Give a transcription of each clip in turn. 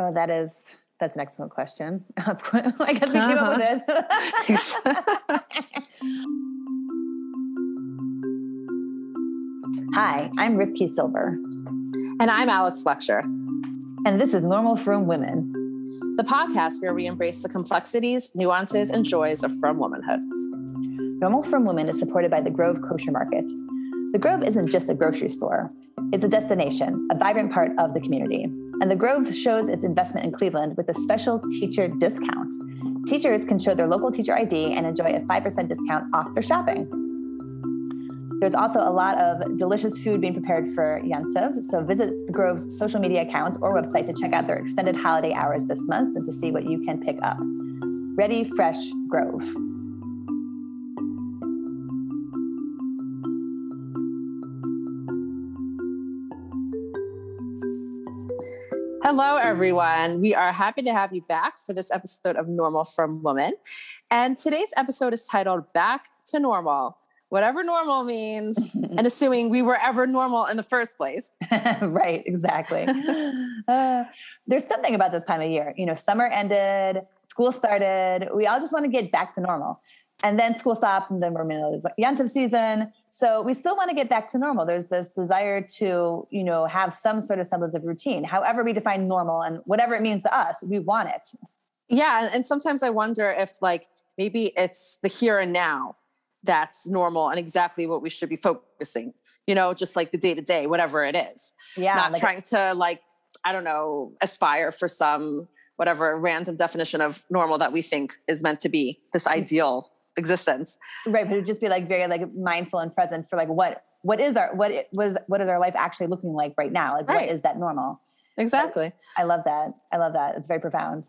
Oh, that is that's an excellent question. I guess we came uh-huh. up with it. Hi, I'm Rifki Silver. And I'm Alex Fletcher. And this is Normal Frum Women, the podcast where we embrace the complexities, nuances, and joys of Frum womanhood. Normal Frum Women is supported by the Grove Kosher Market. The Grove isn't just a grocery store, it's a destination, a vibrant part of the community. And the Grove shows its investment in Cleveland with a special teacher discount. Teachers can show their local teacher ID and enjoy a 5% discount off their shopping. There's also a lot of delicious food being prepared for Yontiv. So visit the Grove's social media accounts or website to check out their extended holiday hours this month and to see what you can pick up. Ready, fresh, Grove. Hello, everyone. We are happy to have you back for this episode of Normal Frum Woman. And today's episode is titled Back to Normal whatever normal means, and assuming we were ever normal in the first place. right, exactly. uh, there's something about this time of year. You know, summer ended, school started. We all just want to get back to normal. And then school stops, and then we're in the Yontif season. So we still want to get back to normal. There's this desire to, you know, have some sort of semblance of routine. However, we define normal and whatever it means to us, we want it. Yeah, and sometimes I wonder if, like, maybe it's the here and now that's normal and exactly what we should be focusing you know just like the day to day whatever it is yeah not like trying to like i don't know aspire for some whatever random definition of normal that we think is meant to be this mm. ideal existence. Right but it would just be like very like mindful and present for like what what is our what it was what is our life actually looking like right now? Like right. what is that normal? Exactly. I, I love that. I love that. It's very profound.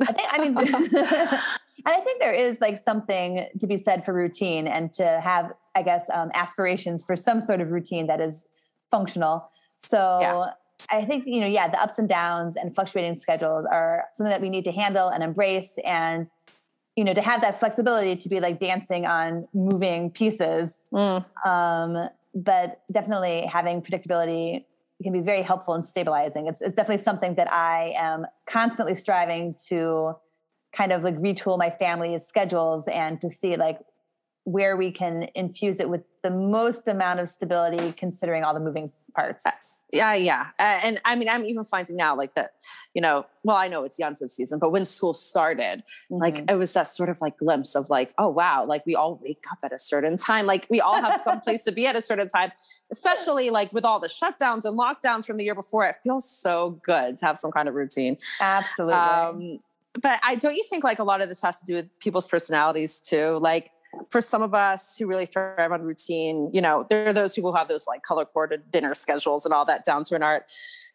I think i mean And I think there is like something to be said for routine and to have, I guess, um, aspirations for some sort of routine that is functional. So yeah. I think, you know, yeah, the ups and downs and fluctuating schedules are something that we need to handle and embrace and, you know, to have that flexibility to be like dancing on moving pieces. Mm. Um, but definitely having predictability can be very helpful and stabilizing. It's, it's definitely something that I am constantly striving to kind of like retool my family's schedules and to see like where we can infuse it with the most amount of stability considering all the moving parts. Yeah, yeah. Uh, and I mean, I'm even finding now like that, you know, well, I know it's Yontiv season, but when school started, mm-hmm. like it was that sort of like glimpse of like, oh, wow, like we all wake up at a certain time. Like we all have some place to be at a certain time, especially like with all the shutdowns and lockdowns from the year before. It feels so good to have some kind of routine. Absolutely. Um, but I don't you think like a lot of this has to do with people's personalities too? Like for some of us who really thrive on routine, you know, there are those people who have those like color coded dinner schedules and all that down to an art.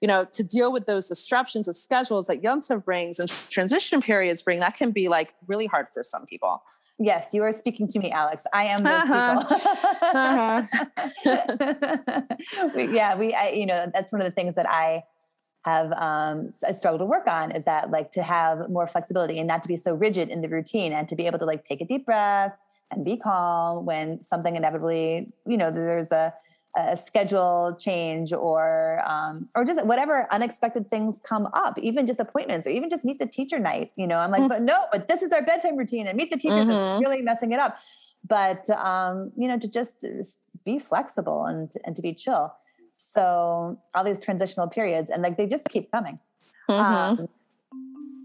You know, to deal with those disruptions of schedules that Yom Tov brings and transition periods bring, that can be like really hard for some people. Yes, you are speaking to me, Alex. I am those uh-huh. people. uh-huh. we, yeah, we, I, you know, that's one of the things that I have um, I struggle to work on is that like to have more flexibility and not to be so rigid in the routine and to be able to like take a deep breath and be calm when something inevitably you know there's a, a schedule change or um, or just whatever unexpected things come up even just appointments or even just meet the teacher night you know i'm like mm-hmm. but no but this is our bedtime routine and meet the teachers mm-hmm. is really messing it up but um, you know to just be flexible and and to be chill so all these transitional periods, and like they just keep coming. Mm-hmm. Um,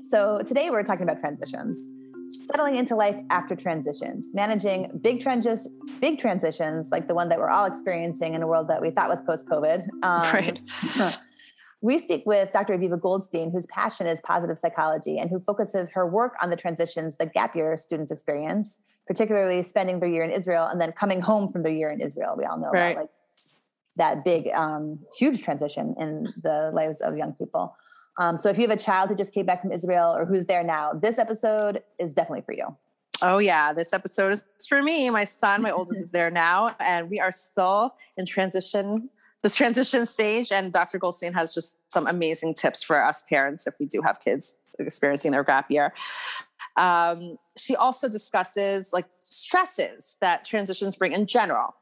so today we're talking about transitions, settling into life after transitions, managing big transitions, big transitions like the one that we're all experiencing in a world that we thought was post-COVID. Um, right. We speak with Dr. Aviva Goldstein, whose passion is positive psychology and who focuses her work on the transitions that gap year students experience, particularly spending their year in Israel and then coming home from their year in Israel. We all know right. about like that big, um, huge transition in the lives of young people. Um, so if you have a child who just came back from Israel or who's there now, this episode is definitely for you. Oh yeah, this episode is for me. My son, my oldest, is there now, and we are still in transition. This transition stage, and Dr. Goldstein has just some amazing tips for us parents if we do have kids experiencing their gap year. Um, she also discusses like stresses that transitions bring in general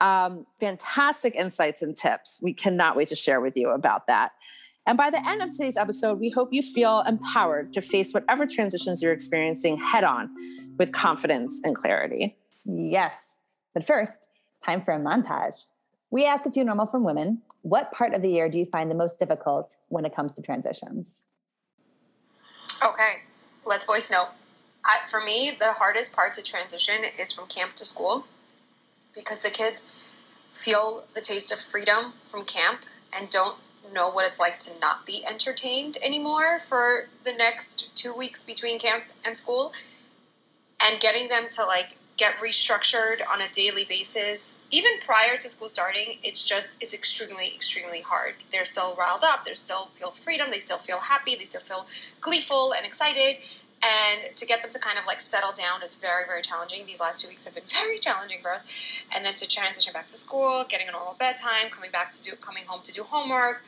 um, fantastic insights and tips. We cannot wait to share with you about that. And by the end of today's episode, we hope you feel empowered to face whatever transitions you're experiencing head on with confidence and clarity. Yes. But first, time for a montage. We asked a few normal frum women, what part of the year do you find the most difficult when it comes to transitions? Okay, let's voice note. I, for me, the hardest part to transition is from camp to school because the kids feel the taste of freedom from camp and don't know what it's like to not be entertained anymore for the next two weeks between camp and school. And getting them to like get restructured on a daily basis, even prior to school starting, it's just it's extremely extremely hard. They're still riled up. They still feel freedom. They still feel happy. They still feel gleeful and excited. And to get them to kind of like settle down is very very challenging. These last two weeks have been very challenging for us. And then to transition back to school, getting a normal bedtime, coming back to do coming home to do homework,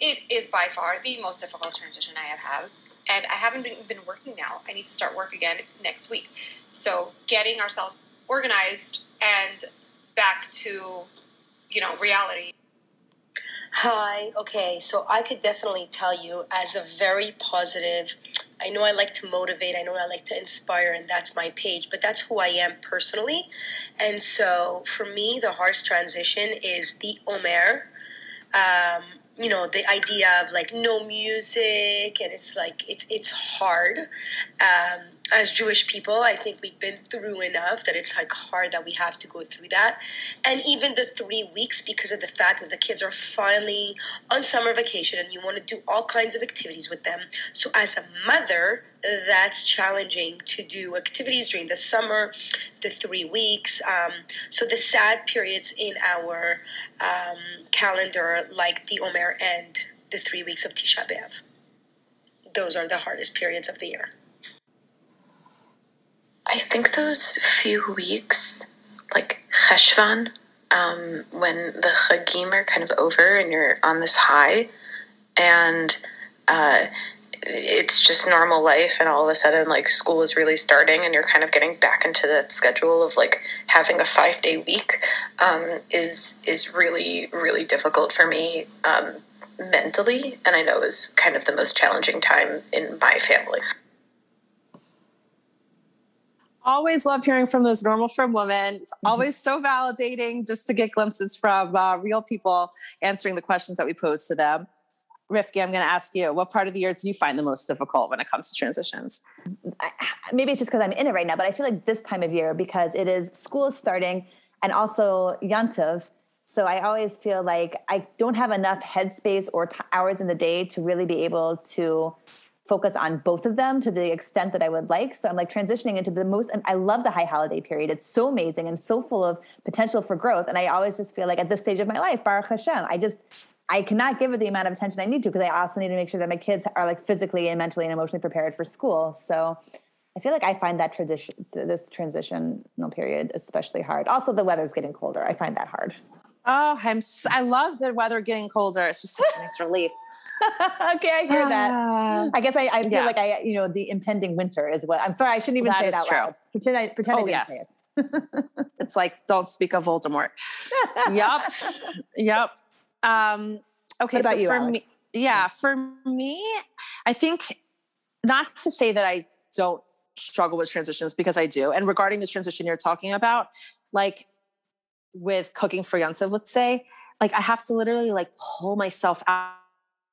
it is by far the most difficult transition I have had and I haven't been, been working now. I need to start work again next week. So getting ourselves organized and back to, you know, reality. Hi, okay, so I could definitely tell you as a very positive, I know I like to motivate, I know I like to inspire, and that's my page, but that's who I am personally. And so for me, the hardest transition is the Omer. Um, you know the idea of like no music and it's like it's it's hard um, as Jewish people, I think we've been through enough that it's like hard that we have to go through that. And even the three weeks, because of the fact that the kids are finally on summer vacation and you want to do all kinds of activities with them. So, as a mother, that's challenging to do activities during the summer, the three weeks. Um, so, the sad periods in our um, calendar, like the Omer and the three weeks of Tisha B'Av, those are the hardest periods of the year. I think those few weeks, like Cheshvan, um, when the Chagim are kind of over and you're on this high, and uh, it's just normal life, and all of a sudden, like school is really starting, and you're kind of getting back into that schedule of like having a five day week, um, is is really really difficult for me. Um, mentally and i know is kind of the most challenging time in my family always love hearing frum those normal from women. It's mm-hmm. always so validating just to get glimpses from uh, real people answering the questions that we pose to them. Rifki, I'm going to ask you, what part of the year do you find the most difficult when it comes to transitions? Maybe it's just because I'm in it right now, but I feel like this time of year because it is school is starting and also Yantiv. So I always feel like I don't have enough headspace or t- hours in the day to really be able to focus on both of them to the extent that I would like. So I'm like transitioning into the most, and I love the high holiday period. It's so amazing and so full of potential for growth. And I always just feel like at this stage of my life, Baruch Hashem, I just, I cannot give it the amount of attention I need to because I also need to make sure that my kids are like physically and mentally and emotionally prepared for school. So I feel like I find that tradition, this transitional period, especially hard. Also, the weather's getting colder. I find that hard. Oh, I'm. I love the weather getting colder. It's just a nice relief. okay, I hear that. Ah. I guess I, I feel yeah. like I, you know, the impending winter is what I'm sorry, I shouldn't even that say it out true. loud. Pretend I pretend oh, I didn't yes. say it. it's like don't speak of Voldemort. yep. Yep. Um, okay, so you, for me, yeah, for me, I think not to say that I don't struggle with transitions because I do. And regarding the transition you're talking about, like with cooking for Yontiv, let's say, like I have to literally like pull myself out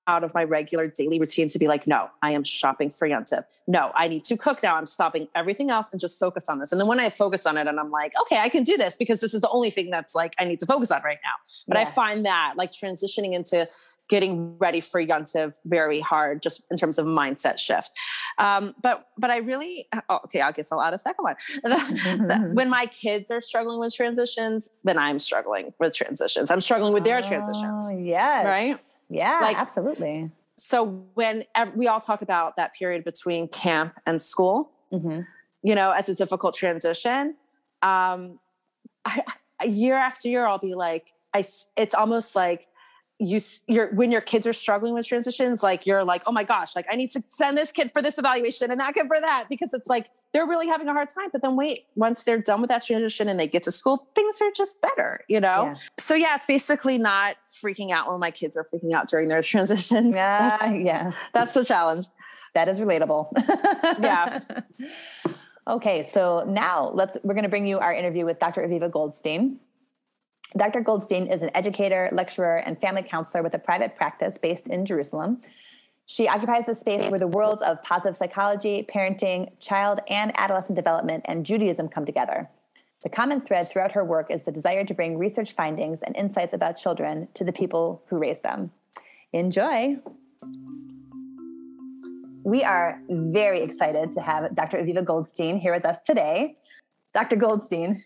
out of my regular daily routine to be like, no, I am shopping for Yontif. No, I need to cook now. I'm stopping everything else and just focus on this. And then when I focus on it and I'm like, okay, I can do this because this is the only thing that's like I need to focus on right now. But yeah. I find that like transitioning into getting ready for Yontiv very hard just in terms of mindset shift. Um, but but I really oh, okay, I guess I'll add a second one. When my kids are struggling with transitions, then I'm struggling with transitions. I'm struggling with their oh, transitions. Yes. Right. Yeah, like, absolutely. So when we all talk about that period between camp and school, mm-hmm. you know, as a difficult transition, um, I, year after year, I'll be like, I, it's almost like you you're when your kids are struggling with transitions like you're like oh my gosh like i need to send this kid for this evaluation and that kid for that because it's like they're really having a hard time. But then wait, once they're done with that transition and they get to school, things are just better, you know? Yeah. So yeah, it's basically not freaking out when my kids are freaking out during their transitions. Yeah. That's, yeah. That's the challenge. That is relatable. yeah. Okay, so now let's we're going to bring you our interview with Dr. Aviva Goldstein. Dr. Goldstein is an educator, lecturer, and family counselor with a private practice based in Jerusalem. She occupies the space where the worlds of positive psychology, parenting, child and adolescent development, and Judaism come together. The common thread throughout her work is the desire to bring research findings and insights about children to the people who raise them. Enjoy. We are very excited to have Dr. Aviva Goldstein here with us today. Dr. Goldstein,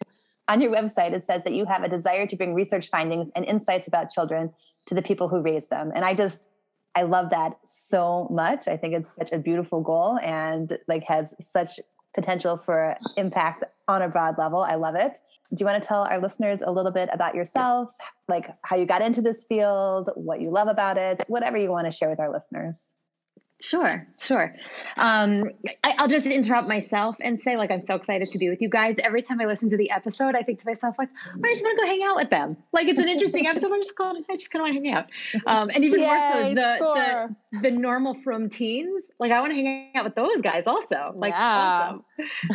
on your website, it says that you have a desire to bring research findings and insights about children to the people who raise them. And I just, I love that so much. I think it's such a beautiful goal and like has such potential for impact on a broad level. I love it. Do you want to tell our listeners a little bit about yourself, like how you got into this field, what you love about it, whatever you want to share with our listeners? Sure, sure. Um, I, will just interrupt myself and say, like, I'm so excited to be with you guys. Every time I listen to the episode, I think to myself, like, oh, I just want to go hang out with them. Like, it's an interesting episode. I'm just going, I just kind of want to hang out. Um, and even Yay, more so, the, the, the normal frum teens, like, I want to hang out with those guys also. Like, yeah.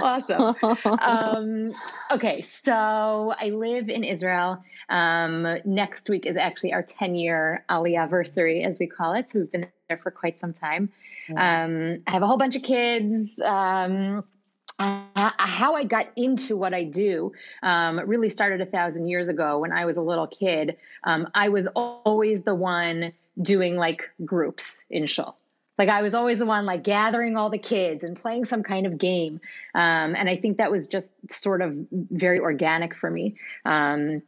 awesome, awesome. um, okay, so I live in Israel. Um, next week is actually our 10 year anniversary, as we call it. So we've been there for quite some time. Um, I have a whole bunch of kids. Um, how I got into what I do um, really started a thousand years ago when I was a little kid. Um, I was always the one doing like groups in shul. Like I was always the one like gathering all the kids and playing some kind of game. Um, and I think that was just sort of very organic for me. Um,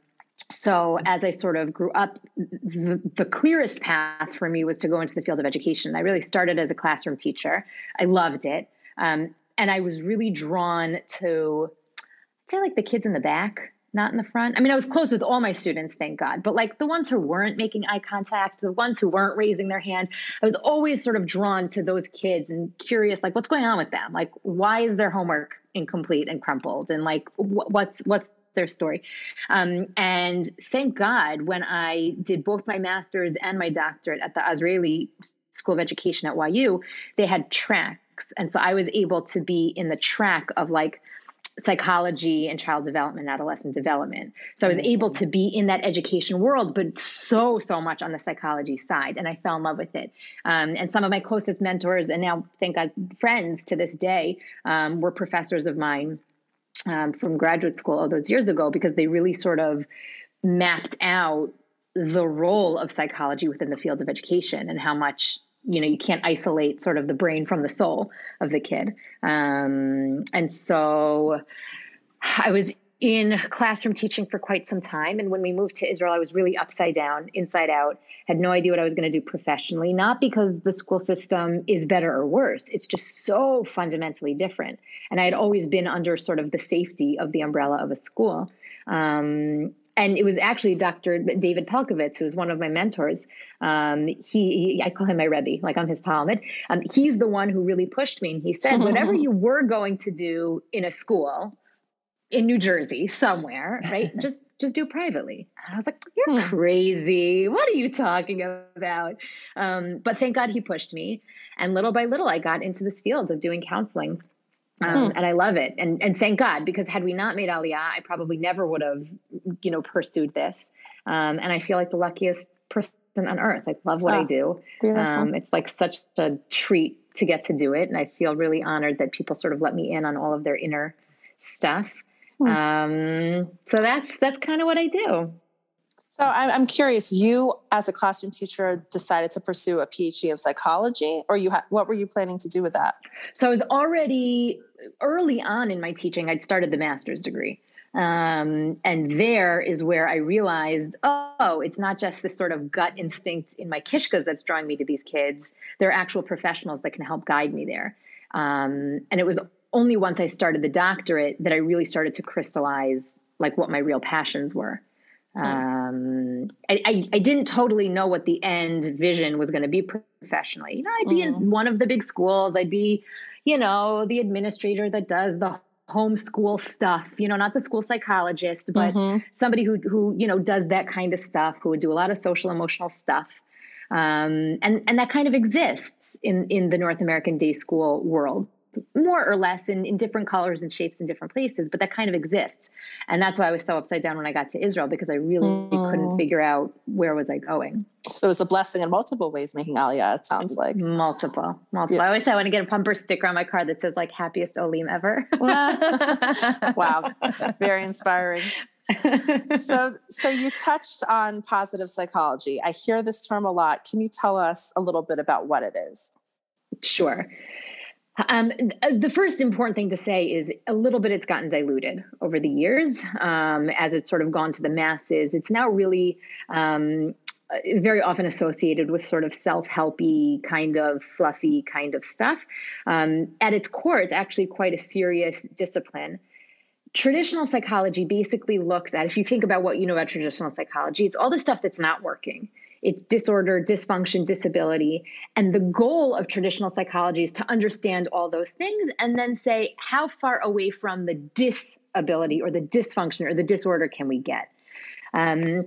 so as I sort of grew up, the, the, clearest path for me was to go into the field of education. I really started as a classroom teacher. I loved it. Um, and I was really drawn to, I'd say like the kids in the back, not in the front. I mean, I was close with all my students, thank God, but like the ones who weren't making eye contact, the ones who weren't raising their hand, I was always sort of drawn to those kids and curious, like what's going on with them? Like, why is their homework incomplete and crumpled? And like, wh- what's, what's their story. Um, and thank God, when I did both my master's and my doctorate at the Azrieli School of Education at YU, they had tracks. And so I was able to be in the track of like psychology and child development, adolescent development. So I was able to be in that education world, but so, so much on the psychology side. And I fell in love with it. Um, and some of my closest mentors, and now thank God, friends to this day, um, were professors of mine um, from graduate school all those years ago because they really sort of mapped out the role of psychology within the field of education and how much you know you can't isolate sort of the brain from the soul of the kid. Um, and so i was in classroom teaching for quite some time. And when we moved to Israel, I was really upside down, inside out, had no idea what I was going to do professionally, not because the school system is better or worse. It's just so fundamentally different. And I had always been under sort of the safety of the umbrella of a school. Um, and it was actually Dr. David Pelcovitz, who was one of my mentors. Um, he, he, I call him my Rebbe, like I'm his talmid. Um, he's the one who really pushed me. And he said, whatever you were going to do in a school, in New Jersey somewhere, right? just just do privately. And I was like, you're hmm. crazy. What are you talking about? Um, but thank God he pushed me. And little by little, I got into this field of doing counseling. Um, hmm. And I love it. And, and thank God, because had we not made Aliyah, I probably never would have, you know, pursued this. Um, and I feel like the luckiest person on earth. I love what oh, I do. Um, it's like such a treat to get to do it. And I feel really honored that people sort of let me in on all of their inner stuff. Hmm. Um, so that's that's kind of what I do. So I'm, curious. You, as a classroom teacher, decided to pursue a PhD in psychology, or you ha- what were you planning to do with that? So I was already early on in my teaching. I'd started the master's degree, um, and there is where I realized, oh, it's not just this sort of gut instinct in my kishkas that's drawing me to these kids. There are actual professionals that can help guide me there. Um, and it was only once I started the doctorate that I really started to crystallize like what my real passions were. Hmm. Um, I, I, I, didn't totally know what the end vision was going to be professionally. You know, I'd be mm. in mm-hmm. one of the big schools. I'd be, you know, the administrator that does the homeschool stuff. You know, not the school psychologist, but mm-hmm. somebody who who you know does that kind of stuff. Who would do a lot of social emotional stuff. Um, and and that kind of exists in in the North American day school world more or less in, in different colors and shapes in different places, but that kind of exists. And that's why I was so upside down when I got to Israel because I really mm. couldn't figure out where was I going. So it was a blessing in multiple ways making Aliyah, it sounds like. Multiple. Multiple. Yeah. I always say I want to get a bumper sticker on my car that says like happiest Olim ever. wow. Very inspiring. so so you touched on positive psychology. I hear this term a lot. Can you tell us a little bit about what it is? Sure. Um, uh, the first important thing to say is a little bit it's gotten diluted over the years um, as it's sort of gone to the masses. It's now really um, uh, very often associated with sort of self-helpy kind of fluffy kind of stuff. Um, at its core, it's actually quite a serious discipline. Traditional psychology basically looks at, if you think about what you know about traditional psychology, it's all the stuff that's not working it's disorder, dysfunction, disability. And the goal of traditional psychology is to understand all those things and then say, how far away from the disability or the dysfunction or the disorder can we get? Um,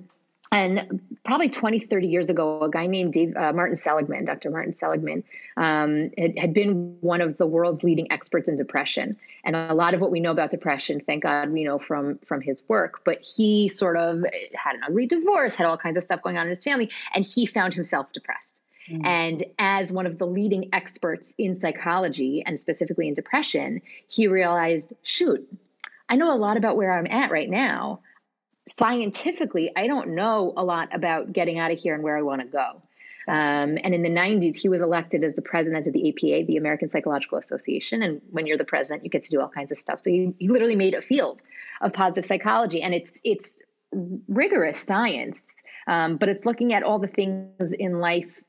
and probably 20, 30 years ago, a guy named Dave, uh, Martin Seligman, Dr. Martin Seligman, um, had, had, been one of the world's leading experts in depression. And a lot of what we know about depression, thank God, we know from, from his work. But he sort of had an ugly divorce, had all kinds of stuff going on in his family, and he found himself depressed. Mm. And as one of the leading experts in psychology and specifically in depression, he realized shoot, I know a lot about where I'm at right now scientifically, I don't know a lot about getting out of here and where I want to go. Um, and in the 90s, he was elected as the president of the APA, the American Psychological Association. And when you're the president, you get to do all kinds of stuff. So he, he literally made a field of positive psychology, and it's it's rigorous science, um, but it's looking at all the things in life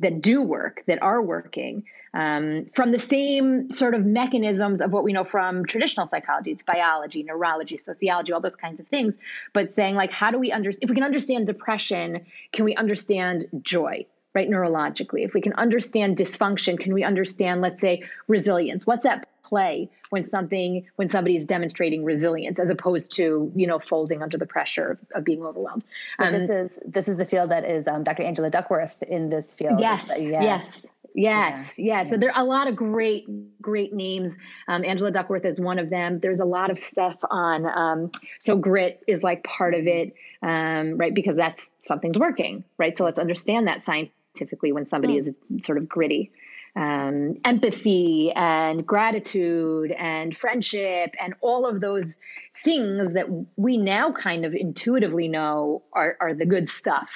that do work, that are working, um, from the same sort of mechanisms of what we know from traditional psychology. It's biology, neurology, sociology, all those kinds of things. But saying, like, how do we understand, if we can understand depression, can we understand joy? Right neurologically if we can understand dysfunction can we understand let's say resilience what's at play when something when somebody is demonstrating resilience as opposed to you know folding under the pressure of, of being overwhelmed so um, this is this is the field that is um, dr angela duckworth in this field yes yes yes Yes, yeah. yeah. So there are a lot of great, great names. Um, Angela Duckworth is one of them. There's a lot of stuff on. Um, so grit is like part of it, um, right? Because that's something's working, right? So let's understand that science typically when somebody is sort of gritty. Um, empathy and gratitude and friendship and all of those things that we now kind of intuitively know are, are the good stuff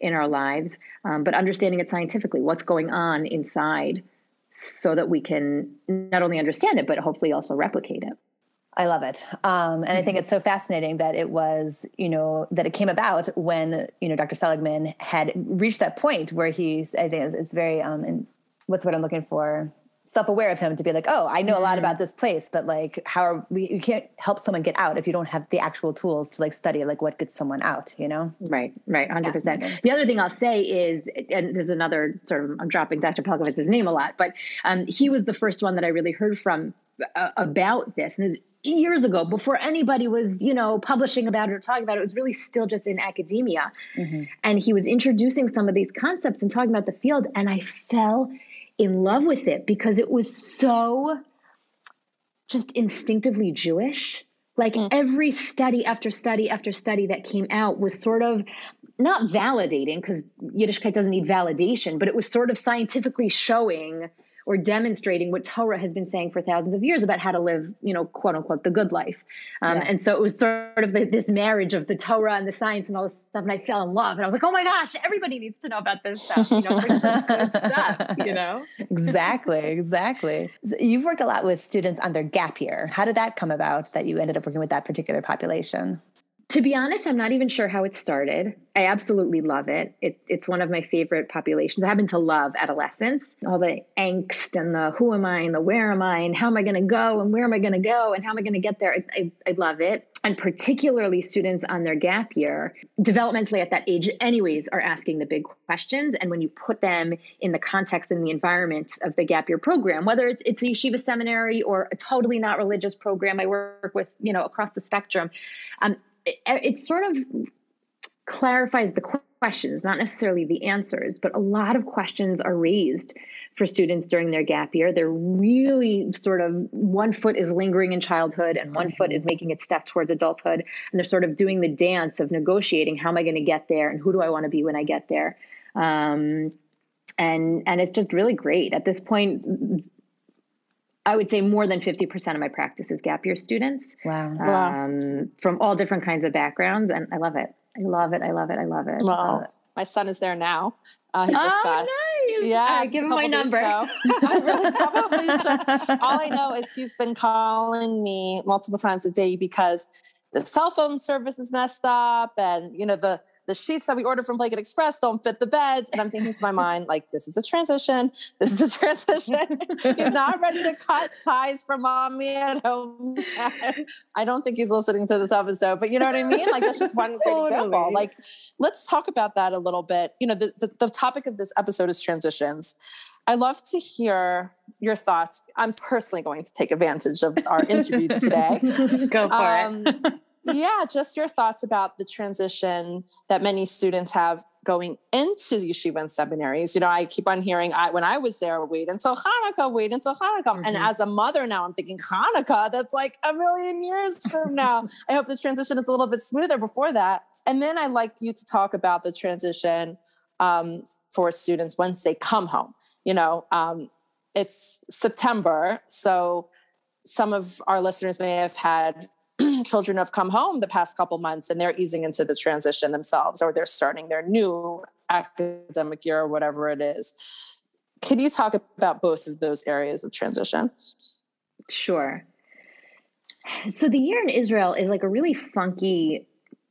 in our lives, um, but understanding it scientifically, what's going on inside, so that we can not only understand it, but hopefully also replicate it. I love it. Um, and I think it's so fascinating that it was, you know, that it came about when, you know, Dr. Seligman had reached that point where he's, I think it's, it's very, um, and what's what I'm looking for? Self-aware of him to be like, oh, I know a lot mm-hmm. about this place, but like, how are we, you can't help someone get out if you don't have the actual tools to like study, like what gets someone out, you know? Right, right. hundred percent. The other thing I'll say is, and there's another sort of, I'm dropping Dr. Pelcovitz's name a lot, but um, he was the first one that I really heard from uh, about this. And years ago before anybody was you know publishing about it or talking about it it was really still just in academia mm-hmm. and he was introducing some of these concepts and talking about the field and i fell in love with it because it was so just instinctively jewish like mm. every study after study after study that came out was sort of not validating because yiddishkeit doesn't need validation but it was sort of scientifically showing or demonstrating what Torah has been saying for thousands of years about how to live, you know, quote unquote, the good life. Um, yeah. And so it was sort of this marriage of the Torah and the science and all this stuff. And I fell in love. And I was like, oh my gosh, everybody needs to know about this stuff. You know, stuff, you know? exactly, exactly. So you've worked a lot with students on their gap year. How did that come about that you ended up working with that particular population? To be honest, I'm not even sure how it started. I absolutely love it. it. It's one of my favorite populations. I happen to love adolescence, all the angst and the who am I and the where am I and how am I going to go and where am I going to go and how am I going to get there. I, I, I love it. and particularly students on their gap year, developmentally at that age, anyways, are asking the big questions. And when you put them in the context and the environment of the gap year program, whether it's, it's a yeshiva seminary or a totally not religious program, I work with, you know, across the spectrum, um, it, it sort of clarifies the questions, not necessarily the answers, but a lot of questions are raised for students during their gap year. They're really sort of one foot is lingering in childhood and one foot is making its step towards adulthood. And they're sort of doing the dance of negotiating how am I going to get there and who do I want to be when I get there. Um, and and it's just really great at this point I would say more than 50% of my practice is gap year students. Wow. Um, from all different kinds of backgrounds. And I love it. I love it. I love it. I love it. Well, uh, my son is there now. Uh, he just oh, got, nice. Yeah, give him my number. I really probably should. All I know is he's been calling me multiple times a day because the cell phone service is messed up and, you know, the, the sheets that we ordered from Blanket Express don't fit the beds. And I'm thinking to my mind, like, this is a transition. This is a transition. he's not ready to cut ties for mommy at home. I don't think he's listening to this episode, but you know what I mean? Like, that's just one great example. Like, let's talk about that a little bit. You know, the, the, the topic of this episode is transitions. I love to hear your thoughts. I'm personally going to take advantage of our interview today. Go for um, it yeah, just your thoughts about the transition that many students have going into yeshiva and seminaries. You know, I keep on hearing I, when I was there, wait until Hanukkah, wait until Hanukkah. Mm-hmm. And as a mother now, I'm thinking Hanukkah, that's like a million years from now. I hope the transition is a little bit smoother before that. And then I'd like you to talk about the transition um, for students once they come home. You know, um, it's September, so some of our listeners may have had children have come home the past couple months and they're easing into the transition themselves or they're starting their new academic year or whatever it is. Can you talk about both of those areas of transition? Sure. So the year in Israel is like a really funky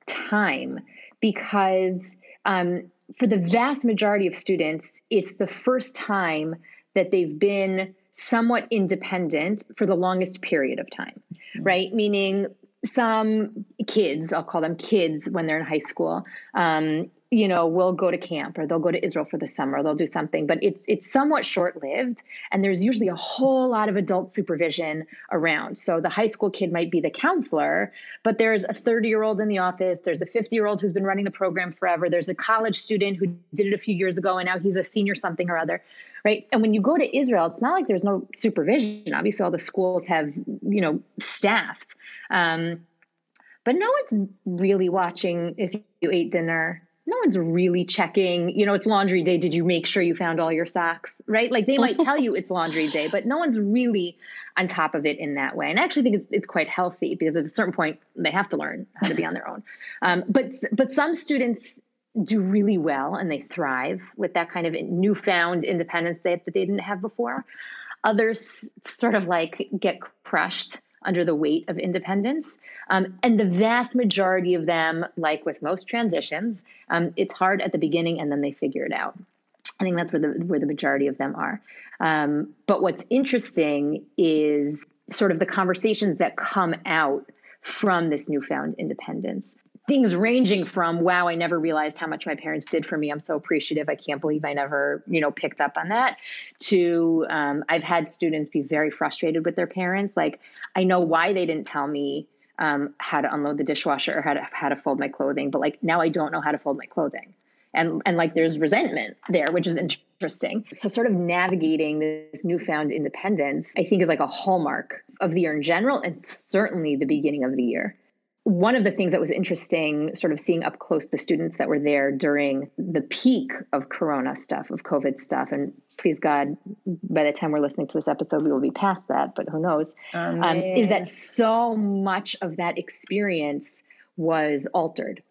time because um, for the vast majority of students, it's the first time that they've been somewhat independent for the longest period of time, mm-hmm. right? Meaning some kids, I'll call them kids when they're in high school, um, you know, will go to camp or they'll go to Israel for the summer, they'll do something, but it's it's somewhat short-lived and there's usually a whole lot of adult supervision around. So the high school kid might be the counselor, but there's a 30-year-old in the office, there's a 50-year-old who's been running the program forever, there's a college student who did it a few years ago and now he's a senior something or other right and when you go to israel it's not like there's no supervision obviously all the schools have you know staffs um, but no one's really watching if you ate dinner. No one's really checking you know it's laundry day. Did you make sure you found all your socks right? Like they might tell you it's laundry day but no one's really on top of it in that way. And i actually think it's, it's quite healthy because at a certain point they have to learn how to be on their own. Um, but but some students do really well and they thrive with that kind of newfound independence that, that they didn't have before. Others sort of like get crushed under the weight of independence. Um, and the vast majority of them, like with most transitions, um, it's hard at the beginning and then they figure it out. I think that's where the where the majority of them are. Um, but what's interesting is sort of the conversations that come out from this newfound independence things ranging from wow i never realized how much my parents did for me. I'm so appreciative. I can't believe i never you know picked up on that. To um, i've had students be very frustrated with their parents. Like i know why they didn't tell me um, how to unload the dishwasher or how to how to fold my clothing but like now i don't know how to fold my clothing. And and like there's resentment there which is interesting. So sort of navigating this newfound independence i think is like a hallmark of the year in general and certainly the beginning of the year one of the things that was interesting, sort of seeing up close the students that were there during the peak of Corona stuff, of COVID stuff, and please God, by the time we're listening to this episode, we will be past that, but who knows? Um, is that so much of that experience was altered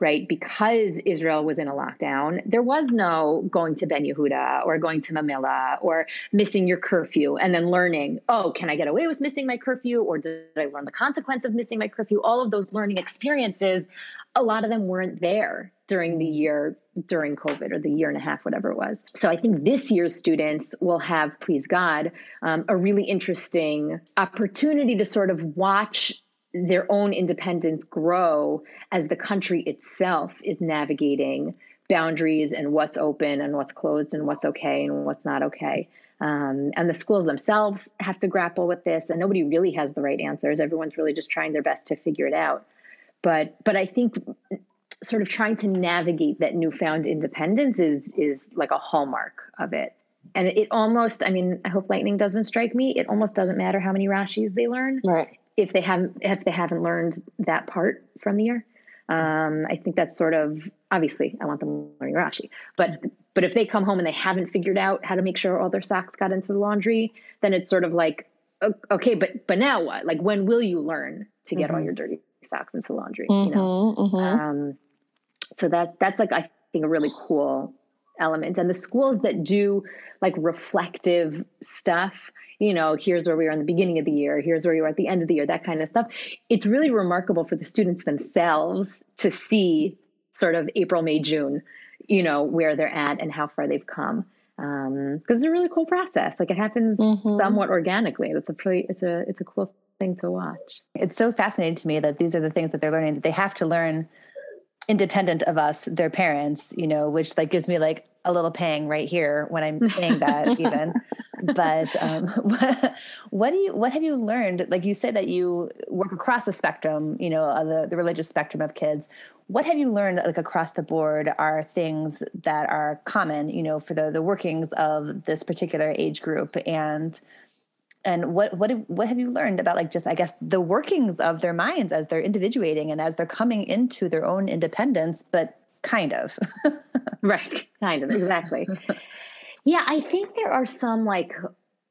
right? Because Israel was in a lockdown, there was no going to Ben Yehuda or going to Mamilla or missing your curfew and then learning, oh, can I get away with missing my curfew? Or did I learn the consequence of missing my curfew? All of those learning experiences, a lot of them weren't there during the year during COVID or the year and a half, whatever it was. So I think this year's students will have, please God, um, a really interesting opportunity to sort of watch their own independence grow as the country itself is navigating boundaries and what's open and what's closed and what's okay and what's not okay. Um, and the schools themselves have to grapple with this, and nobody really has the right answers. Everyone's really just trying their best to figure it out. But but I think sort of trying to navigate that newfound independence is is like a hallmark of it. And it, almost, I mean, I hope lightning doesn't strike me. It almost doesn't matter how many Rashis they learn, right? If they haven't if they haven't learned that part from the year. Um, I think that's sort of obviously I want them learning Rashi, but but if they come home and they haven't figured out how to make sure all their socks got into the laundry, then it's sort of like okay, but but now what? Like when will you learn to get mm-hmm. all your dirty socks into the laundry? Mm-hmm, you know, mm-hmm. um, so that that's like I think a really cool element. And the schools that do like reflective stuff you know, here's where we are in the beginning of the year, here's where you are at the end of the year, that kind of stuff. It's really remarkable for the students themselves to see sort of April, May, June, you know, where they're at and how far they've come. Because um, it's a really cool process. Like it happens mm-hmm. somewhat organically. It's a pretty, it's a, it's a cool thing to watch. It's so fascinating to me that these are the things that they're learning that they have to learn independent of us, their parents, you know, which like gives me like a little pang right here when I'm saying that even. But um, what, what, do you what have you learned? Like you said that you work across the spectrum, you know, the the religious spectrum of kids. What have you learned like across the board are things that are common, you know, for the the workings of this particular age group and and what what what have you learned about like just I guess the workings of their minds as they're individuating and as they're coming into their own independence, but kind of. right, kind of, exactly. yeah, I think there are some like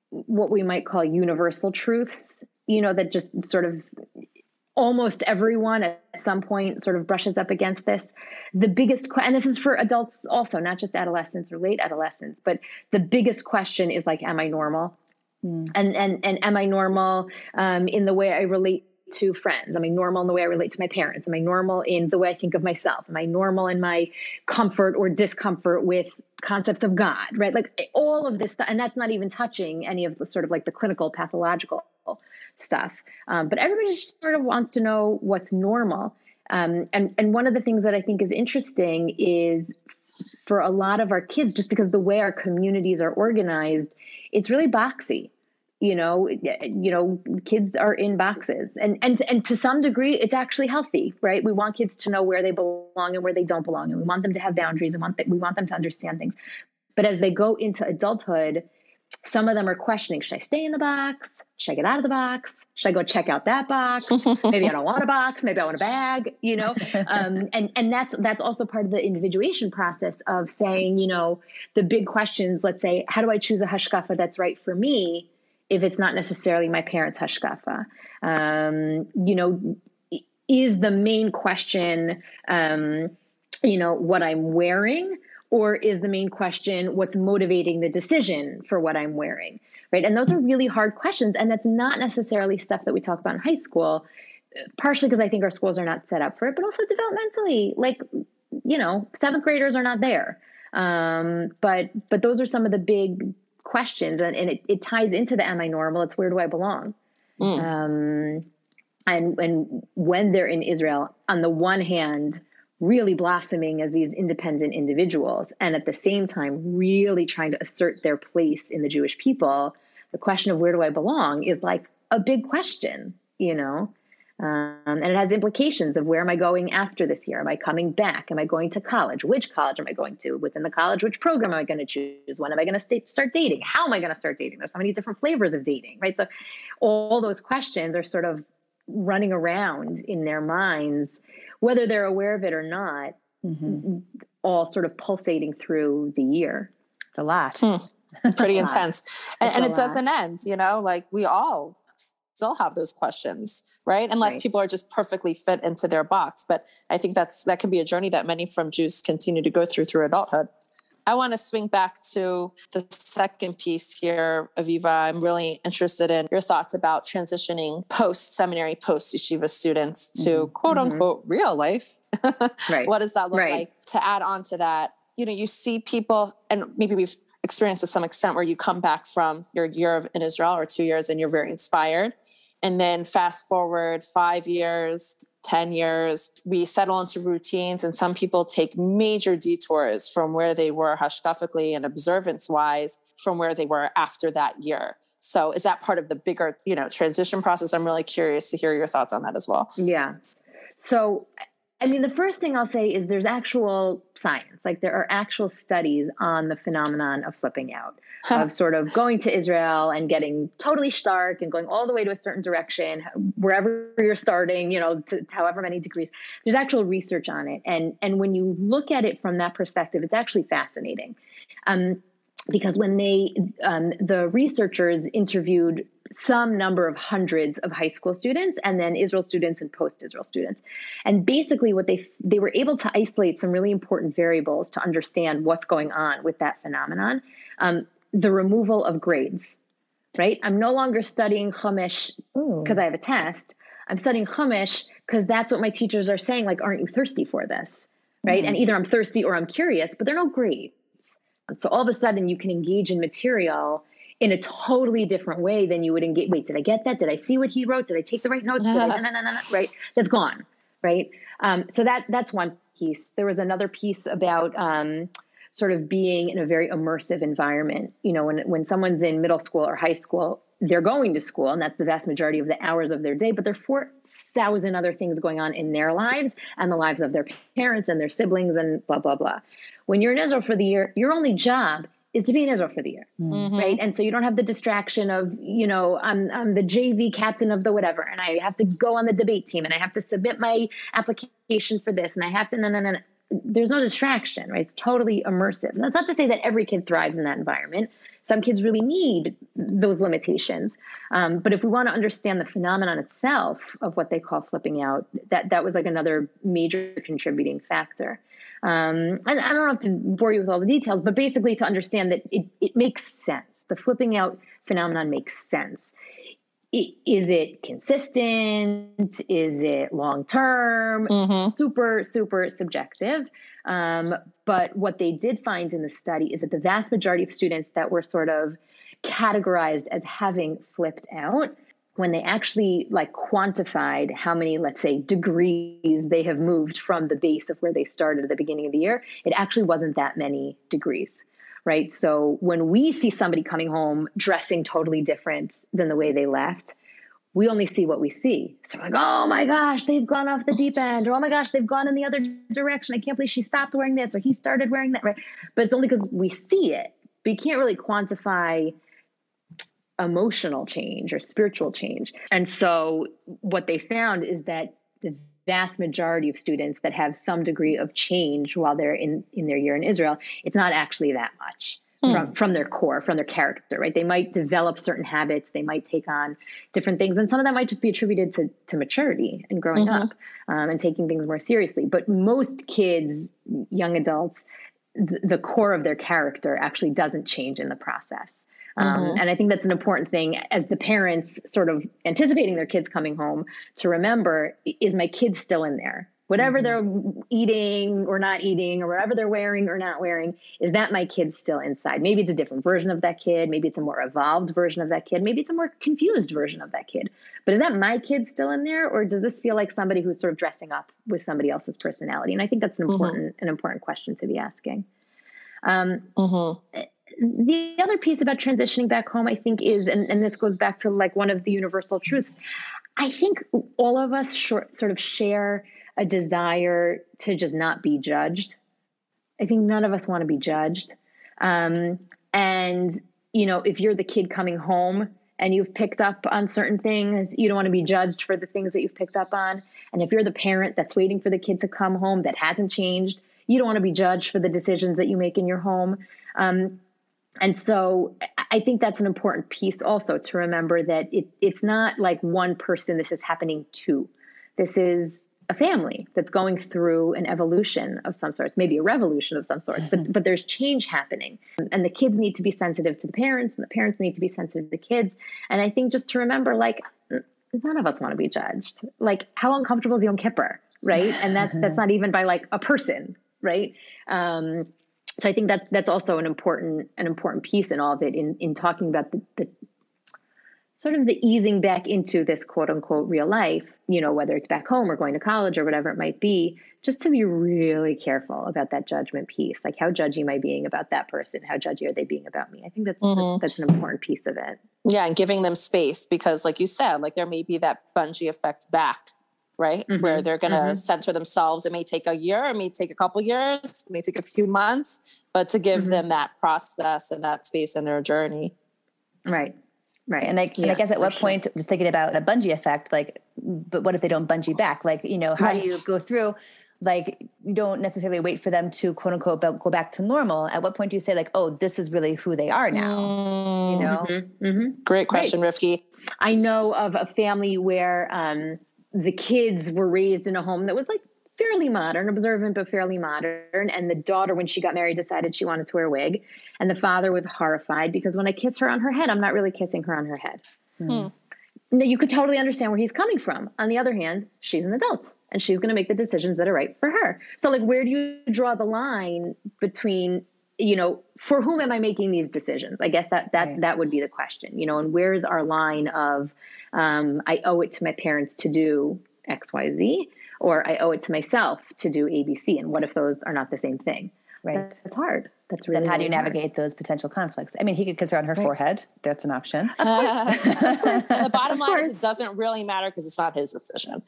what we might call universal truths, you know, that just sort of almost everyone at some point sort of brushes up against this. The biggest, question, and this is for adults also, not just adolescents or late adolescents, but the biggest question is like, am I normal? Mm. And and and am I normal um, in the way I relate to friends? Am I normal in the way I relate to my parents? Am I normal in the way I think of myself? Am I normal in my comfort or discomfort with concepts of God, right? Like all of this stuff. And that's not even touching any of the sort of like the clinical pathological stuff. Um, but everybody just sort of wants to know what's normal. Um, and, and one of the things that I think is interesting is for a lot of our kids, just because the way our communities are organized, it's really boxy you know you know kids are in boxes. And and and to some degree it's actually healthy right? We want kids to know where they belong and where they don't belong. And we want them to have boundaries and want that we want them to understand things. But as they go into adulthood some of them are questioning should i stay in the box? Should i get out of the box? Should i go check out that box? Maybe i don't want a box. Maybe i want a bag you know? Um, and and that's that's also part of the individuation process of saying you know the big questions let's say how do i choose a hashkafa that's right for me if it's not necessarily my parents' hashkafa. Um, you know, is the main question, um, you know, what I'm wearing, or is the main question what's motivating the decision for what I'm wearing? Right. And those are really hard questions. And that's not necessarily stuff that we talk about in high school, partially because I think our schools are not set up for it, but also developmentally. Like, you know, seventh graders are not there. Um, but but those are some of the big questions and, and it, it ties into the am I normal? It's where do I belong? Mm. Um, and, and when they're in Israel, on the one hand, really blossoming as these independent individuals, and at the same time, really trying to assert their place in the Jewish people, the question of where do I belong is like a big question, you know? Um, and it has implications of where am I going after this year? Am I coming back? Am I going to college? Which college am I going to? Within the college, which program am I going to choose? When am I going to start dating? How am I going to start dating? There's so many different flavors of dating, right? So all those questions are sort of running around in their minds, whether they're aware of it or not, mm-hmm. all sort of pulsating through the year. It's a lot. Hmm. Pretty intense. and, and it lot. doesn't end, you know, like we all still have those questions, right? Unless right. people are just perfectly fit into their box. But I think that's that can be a journey that many frum Jews continue to go through through adulthood. I want to swing back to the second piece here, Aviva. I'm really interested in your thoughts about transitioning post seminary, post yeshiva students to mm-hmm. quote mm-hmm. unquote mm-hmm. real life. right. What does that look right. like? To add on to that, you know, you see people, and maybe we've experienced to some extent where you come back from your year of, in Israel or two years and you're very inspired And then fast forward five years, 10 years, we settle into routines, and some people take major detours from where they were hashkafically and observance wise from where they were after that year. So is that part of the bigger, you know, transition process? I'm really curious to hear your thoughts on that as well. Yeah. So I mean, the first thing I'll say is there's actual science. Like there are actual studies on the phenomenon of flipping out, of sort of going to Israel and getting totally stark and going all the way to a certain direction, wherever you're starting, you know, to, to however many degrees. There's actual research on it, and and when you look at it from that perspective, it's actually fascinating. Um, because when they um, the researchers interviewed some number of hundreds of high school students and then israel students and post-israel students. And basically what they they were able to isolate some really important variables to understand what's going on with that phenomenon. Um, the removal of grades right? I'm no longer studying chumash because i have a test. I'm studying chumash because that's what my teachers are saying like aren't you thirsty for this? Right? Mm-hmm. and either i'm thirsty or i'm curious but there are no grades so all of a sudden you can engage in material in a totally different way than you would engage. Wait, did I get that? Did I see what he wrote? Did I take the right notes? I, no, no, no, no, right? That's gone, right? Um, so that that's one piece. There was another piece about um, sort of being in a very immersive environment. You know, when when someone's in middle school or high school, they're going to school, and that's the vast majority of the hours of their day. But they're four thousand other things going on in their lives and the lives of their parents and their siblings and blah blah blah. When you're in Israel for the year, your only job is to be in Israel for the year, mm-hmm. right? And so you don't have the distraction of, you know, I'm, I'm the JV captain of the whatever, and I have to go on the debate team, and I have to submit my application for this, and I have to, no, no, no. There's no distraction, right? It's totally immersive. And that's not to say that every kid thrives in that environment. Some kids really need those limitations. Um, but if we want to understand the phenomenon itself of what they call flipping out, that, that was like another major contributing factor. Um, and I don't have to bore you with all the details, but basically to understand that it, it makes sense. The flipping out phenomenon makes sense. Is it consistent? Is it long term? Mm-hmm. Super, super subjective. Um, but what they did find in the study is that the vast majority of students that were sort of categorized as having flipped out when they actually like quantified how many let's say degrees they have moved from the base of where they started at the beginning of the year it actually wasn't that many degrees right? So when we see somebody coming home dressing totally different than the way they left, we only see what we see. So like, oh my gosh, they've gone off the deep end, or oh my gosh, they've gone in the other direction. I can't believe she stopped wearing this, or he started wearing that, right? But it's only because we see it. But you can't really quantify emotional change or spiritual change. And so what they found is that the vast majority of students that have some degree of change while they're in, in their year in Israel, it's not actually that much. Mm. From, from their core, from their character, right? They might develop certain habits, they might take on different things, and some of that might just be attributed to, to maturity and growing mm-hmm. up um, and taking things more seriously. But most kids, young adults, th- the core of their character actually doesn't change in the process. Um, mm-hmm. And I think that's an important thing as the parents sort of anticipating their kids coming home to remember is my kid still in there? Whatever mm-hmm. they're eating or not eating, or whatever they're wearing or not wearing, is that my kid still inside? Maybe it's a different version of that kid. Maybe it's a more evolved version of that kid. Maybe it's a more confused version of that kid. But is that my kid still in there, or does this feel like somebody who's sort of dressing up with somebody else's personality? And I think that's an mm-hmm. important mm-hmm. an important question to be asking. Um, mm-hmm the other piece about transitioning back home, I think, is, and, and this goes back to like one of the universal truths. I think all of us short, sort of share a desire to just not be judged. I think none of us want to be judged. Um, and, you know, if you're the kid coming home and you've picked up on certain things, you don't want to be judged for the things that you've picked up on. And if you're the parent that's waiting for the kid to come home that hasn't changed, you don't want to be judged for the decisions that you make in your home. Um, and so I think that's an important piece also to remember that it, it's not like one person this is happening to. This is a family that's going through an evolution of some sorts, maybe a revolution of some sorts, but but there's change happening. And the kids need to be sensitive to the parents, and the parents need to be sensitive to the kids. And I think just to remember, like, none of us want to be judged. Like, how uncomfortable is Yom Kippur, right? And that's that's not even by like a person, right? Um, so I think that that's also an important an important piece in all of it in in talking about the, the sort of the easing back into this quote unquote real life, you know, whether it's back home or going to college or whatever it might be, just to be really careful about that judgment piece. Like how judgy am I being about that person? How judgy are they being about me? I think that's mm-hmm. that's an important piece of it. Yeah, and giving them space because like you said, like there may be that bungee effect back right? Mm-hmm. Where they're going to mm-hmm. censor themselves. It may take a year, it may take a couple years, it may take a few months, but to give mm-hmm. them that process and that space in their journey. Right. Right. And I, yeah, and I guess at what sure. point, just thinking about a bungee effect, like, but what if they don't bungee back? Like, you know, how right. do you go through? Like, you don't necessarily wait for them to quote unquote go back to normal. At what point do you say, like, oh, this is really who they are now? Mm-hmm. You know? Mm-hmm. mm-hmm. Great question, right. Rifki. I know of a family where um, the kids were raised in a home that was like fairly modern, observant, but fairly modern. And the daughter, when she got married, decided she wanted to wear a wig. And the father was horrified because when I kiss her on her head, I'm not really kissing her on her head. Hmm. No, you could totally understand where he's coming from. On the other hand, she's an adult and she's going to make the decisions that are right for her. So, like, where do you draw the line between, you know, for whom am I making these decisions? I guess that that right. that would be the question, you know, and where is our line of um, I owe it to my parents to do X, Y, Z, or I owe it to myself to do ABC. And what if those are not the same thing? Right. That's hard. That's really. Then how do you navigate those potential conflicts? I mean, he could kiss her on her right. forehead. That's an option. the bottom line is, it doesn't really matter because it's not his decision.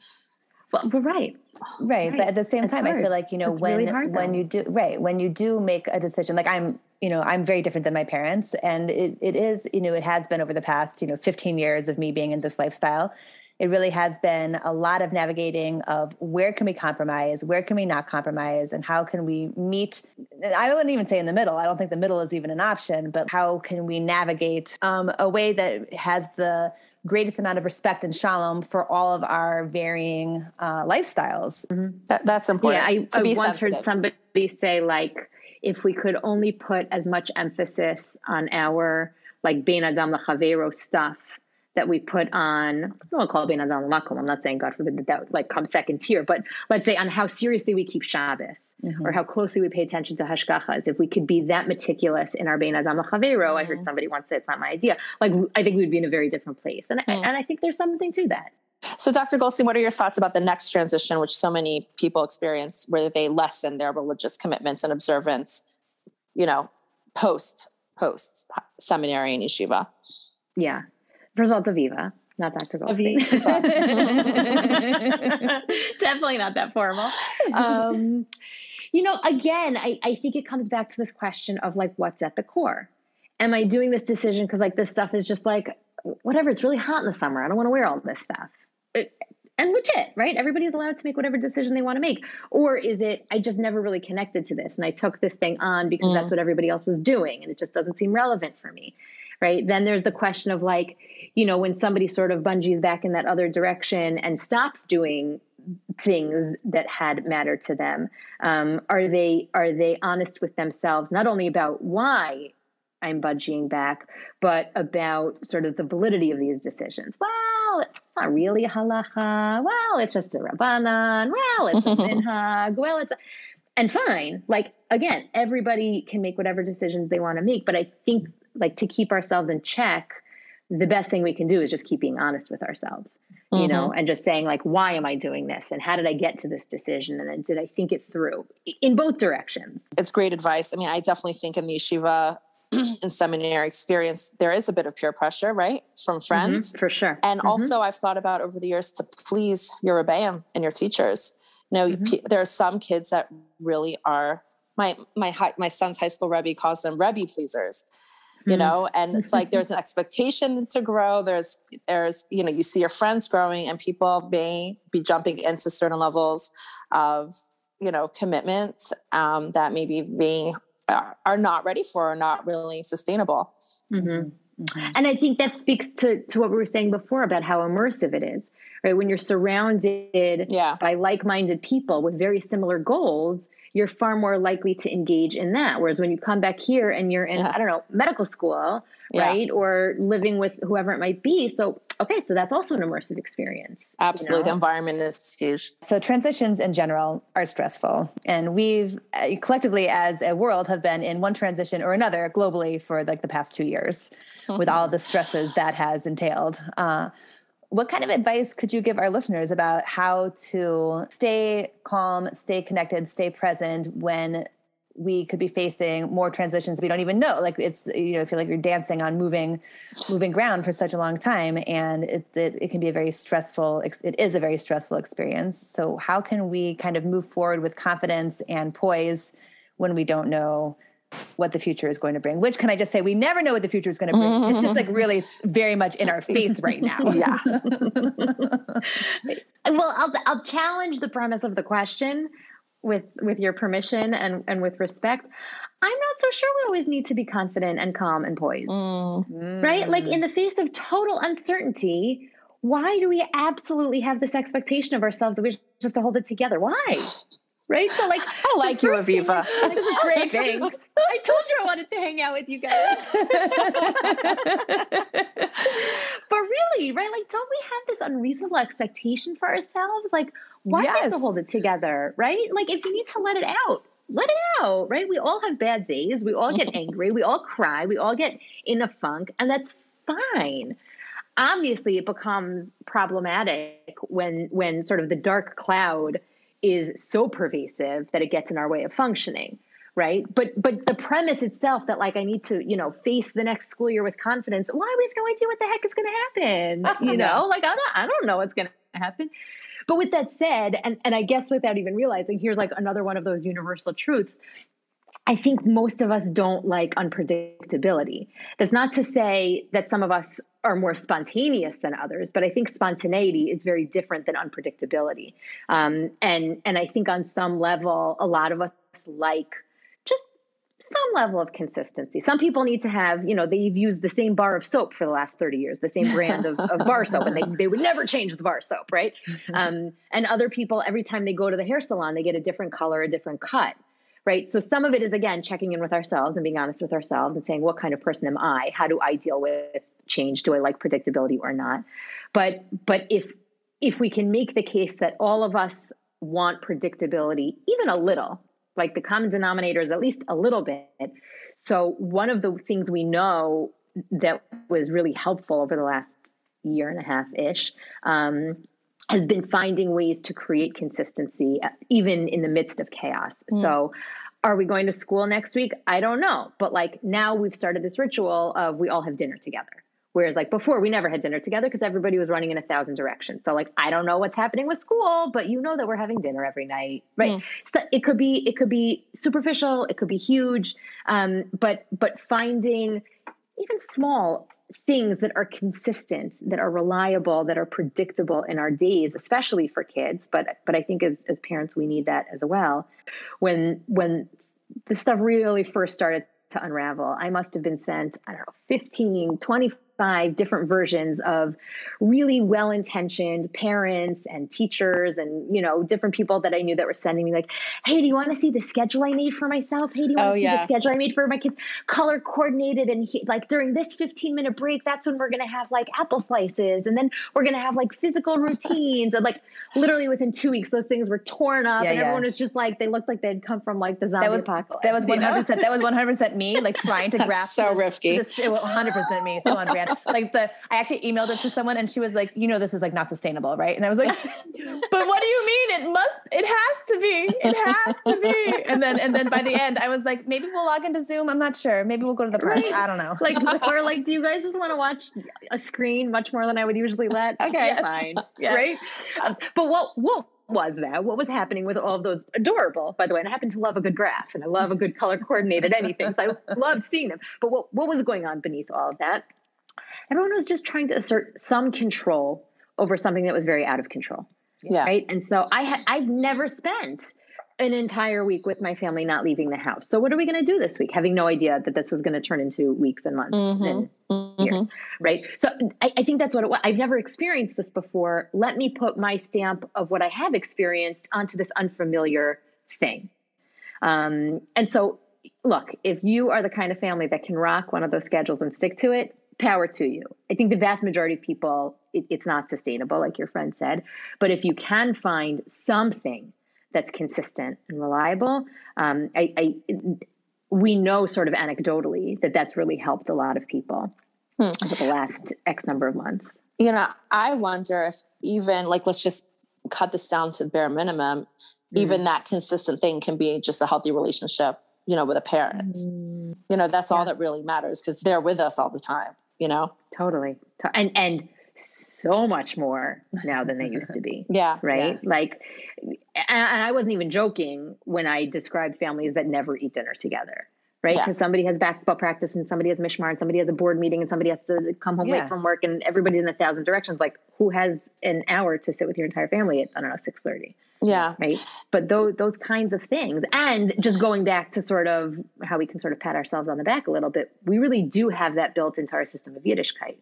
Well, but right. right, right. But at the same time, hard. I feel like you know it's when really hard, when you do right when you do make a decision, like I'm you know i'm very different than my parents and it, it is you know it has been over the past you know 15 years of me being in this lifestyle it really has been a lot of navigating of where can we compromise where can we not compromise and how can we meet i wouldn't even say in the middle i don't think the middle is even an option but how can we navigate um, a way that has the greatest amount of respect and shalom for all of our varying uh, lifestyles mm-hmm. that, that's important yeah i, I once sensitive. heard somebody say like if we could only put as much emphasis on our like Bein Adam Lechavero stuff that we put on, I don't call it Bein Adam Makom. I'm not saying God forbid that that like comes second tier, but let's say on how seriously we keep Shabbos mm-hmm. or how closely we pay attention to hashgachas. If we could be that meticulous in our Bein Adam mm-hmm. I heard mm-hmm. somebody once say it's not my idea. Like I think we'd be in a very different place, and mm-hmm. and I think there's something to that. So, Dr. Goldstein, what are your thoughts about the next transition, which so many people experience, where they lessen their religious commitments and observance, you know, post post seminary and yeshiva? Yeah. First of all, Aviva, not Dr. Goldstein. Definitely not that formal. Um, you know, again, I, I think it comes back to this question of like, what's at the core? Am I doing this decision because like this stuff is just like, whatever, it's really hot in the summer. I don't want to wear all this stuff and legit, right? Everybody's allowed to make whatever decision they want to make. Or is it, I just never really connected to this and I took this thing on because mm. that's what everybody else was doing and it just doesn't seem relevant for me, right? Then there's the question of like, you know, when somebody sort of bungees back in that other direction and stops doing things that had mattered to them um, are they are they honest with themselves not only about why I'm budging back, but about sort of the validity of these decisions. Well, it's not really a halacha. Well, it's just a rabbanan. Well, it's a minhag. Well, it's a, and fine. Like again, everybody can make whatever decisions they want to make, but I think like to keep ourselves in check, the best thing we can do is just keep being honest with ourselves, mm-hmm. you know, mm-hmm. and just saying like, why am I doing this, and how did I get to this decision, and then did I think it through in both directions? It's great advice. I mean, I definitely think in the yeshiva and seminary experience, there is a bit of peer pressure, right, from mm-hmm, friends, mm-hmm, for sure. And mm-hmm. also, I've thought about over the years to please your rebbeim and your teachers. You know, mm-hmm. there are some kids that really are. My my high, my son's high school rebbe calls them rebbe pleasers. You mm-hmm. know, and it's like there's an expectation to grow. There's there's you know you see your friends growing, and people may be jumping into certain levels of you know commitments um, that maybe being are not ready for or not really sustainable. Mm-hmm. Mm-hmm. And I think that speaks to, to what we were saying before about how immersive it is, right? When you're surrounded yeah. by like minded people with very similar goals, you're far more likely to engage in that. Whereas when you come back here and you're in, yeah. I don't know, medical school, yeah. right? Or living with whoever it might be. So, okay, so that's also an immersive experience. Absolutely. You know? The environment is huge. So, transitions in general are stressful. And we've uh, collectively, as a world, have been in one transition or another globally for like the past two years. with all the stresses that has entailed. Uh, what kind of advice could you give our listeners about how to stay calm, stay connected, stay present when we could be facing more transitions we don't even know? Like it's you know I feel like you're dancing on moving moving ground for such a long time and it, it, it can be a very stressful it is a very stressful experience. So how can we kind of move forward with confidence and poise when we don't know what the future is going to bring which can i just say we never know what the future is going to bring. It's just like really very much in our face right now. Yeah. Well I'll, I'll challenge the premise of the question with with your permission and and with respect. I'm not so sure we always need to be confident and calm and poised mm. right? Like in the face of total uncertainty why do we absolutely have this expectation of ourselves that we have to hold it together? Why right so like i like you aviva like, this is great thanks i told you i wanted to hang out with you guys but really right like don't we have this unreasonable expectation for ourselves like why yes. have to hold it together, right? Like if you need to let it out, let it out, right? We all have bad days. We all get angry. We all cry. We all get in a funk, and that's fine. Obviously, it becomes problematic when when sort of the dark cloud is so pervasive that it gets in our way of functioning right? But but the premise itself that like i need to you know face the next school year with confidence why we have no idea what the heck is going to happen oh, you know? Like i don't i don't know what's going to happen. But with that said, and, and I guess without even realizing, here's like another one of those universal truths. I think most of us don't like unpredictability. That's not to say that some of us are more spontaneous than others, but I think spontaneity is very different than unpredictability. Um, and and I think on some level, a lot of us like just some level of consistency. Some people need to have, you know, they've used the same bar of soap for the last 30 years, the same brand of, of bar soap, and they, they would never change the bar soap, right? Mm-hmm. Um, and other people, every time they go to the hair salon, they get a different color, a different cut, right? So some of it is, again, checking in with ourselves and being honest with ourselves and saying, what kind of person am I? How do I deal with change? Do I like predictability or not? But, but if, if we can make the case that all of us want predictability, even a little, like the common denominator is at least a little bit. So, one of the things we know that was really helpful over the last year and a half ish um, has been finding ways to create consistency, uh, even in the midst of chaos. Mm. So, are we going to school next week? I don't know. But like now we've started this ritual of we all have dinner together. Whereas like before, we never had dinner together because everybody was running in a thousand directions. So like I don't know what's happening with school, but you know that we're having dinner every night, right? Mm. So it could be it could be superficial, it could be huge, um, but but finding even small things that are consistent, that are reliable, that are predictable in our days, especially for kids. But but I think as as parents, we need that as well. When when the stuff really first started to unravel. I must have been sent, I don't know, 15, 20 five different versions of really well-intentioned parents and teachers and you know different people that I knew that were sending me like, "Hey, do you want to see the schedule I made for myself? Hey, do you want oh, to see yeah. the schedule I made for my kids? Color coordinated and he, like during this 15-minute break, that's when we're going to have like apple slices and then we're going to have like physical routines." and like literally within 2 weeks those things were torn up yeah, and yeah. everyone was just like they looked like they'd come from like the zombie that was, apocalypse. That was 100% that was 100% me like trying to grasp so risky. 100% me, so on brand like the I actually emailed it to someone and she was like, you know, this is like not sustainable, right? And I was like, but what do you mean? It must, it has to be, it has to be. And then, and then by the end, I was like, maybe we'll log into Zoom. I'm not sure. Maybe we'll go to the park. Right. I don't know. Like, or like, do you guys just want to watch a screen much more than I would usually let? Okay, yes. fine. Yes. Right. Um, but what, what, was that? What was happening with all of those adorable, by the way? And I happen to love a good graph and I love a good color coordinated anything. So I loved seeing them. But what, what was going on beneath all of that? Everyone was just trying to assert some control over something that was very out of control. Yeah. Right. And so I had I've never spent an entire week with my family not leaving the house. So what are we going to do this week? Having no idea that this was going to turn into weeks and months mm-hmm. and mm-hmm. years. Right. So I, I, think that's what it was. I've never experienced this before. Let me put my stamp of what I have experienced onto this unfamiliar thing. Um, and so look, if you are the kind of family that can rock one of those schedules and stick to it, power to you. I think the vast majority of people, it, it's not sustainable, like your friend said. But if you can find something that's consistent and reliable, um, I, I, we know sort of anecdotally that that's really helped a lot of people. hmm. for the last X number of months. You know, I wonder if even like let's just cut this down to the bare minimum. Mm. Even that consistent thing can be just a healthy relationship, you know, with a parent. Mm. You know, that's yeah. all that really matters because they're with us all the time. You know, totally, and and so much more now than they used to be. yeah. Right. Yeah. Like, and I wasn't even joking when I described families that never eat dinner together. Right. Because yeah. somebody has basketball practice and somebody has mishmar and somebody has a board meeting and somebody has to come home yeah. late from work and everybody's in a thousand directions. Like, who has an hour to sit with your entire family at, I don't know, 630? Yeah. Right. But those those kinds of things. And just going back to sort of how we can sort of pat ourselves on the back a little bit, we really do have that built into our system of Yiddishkeit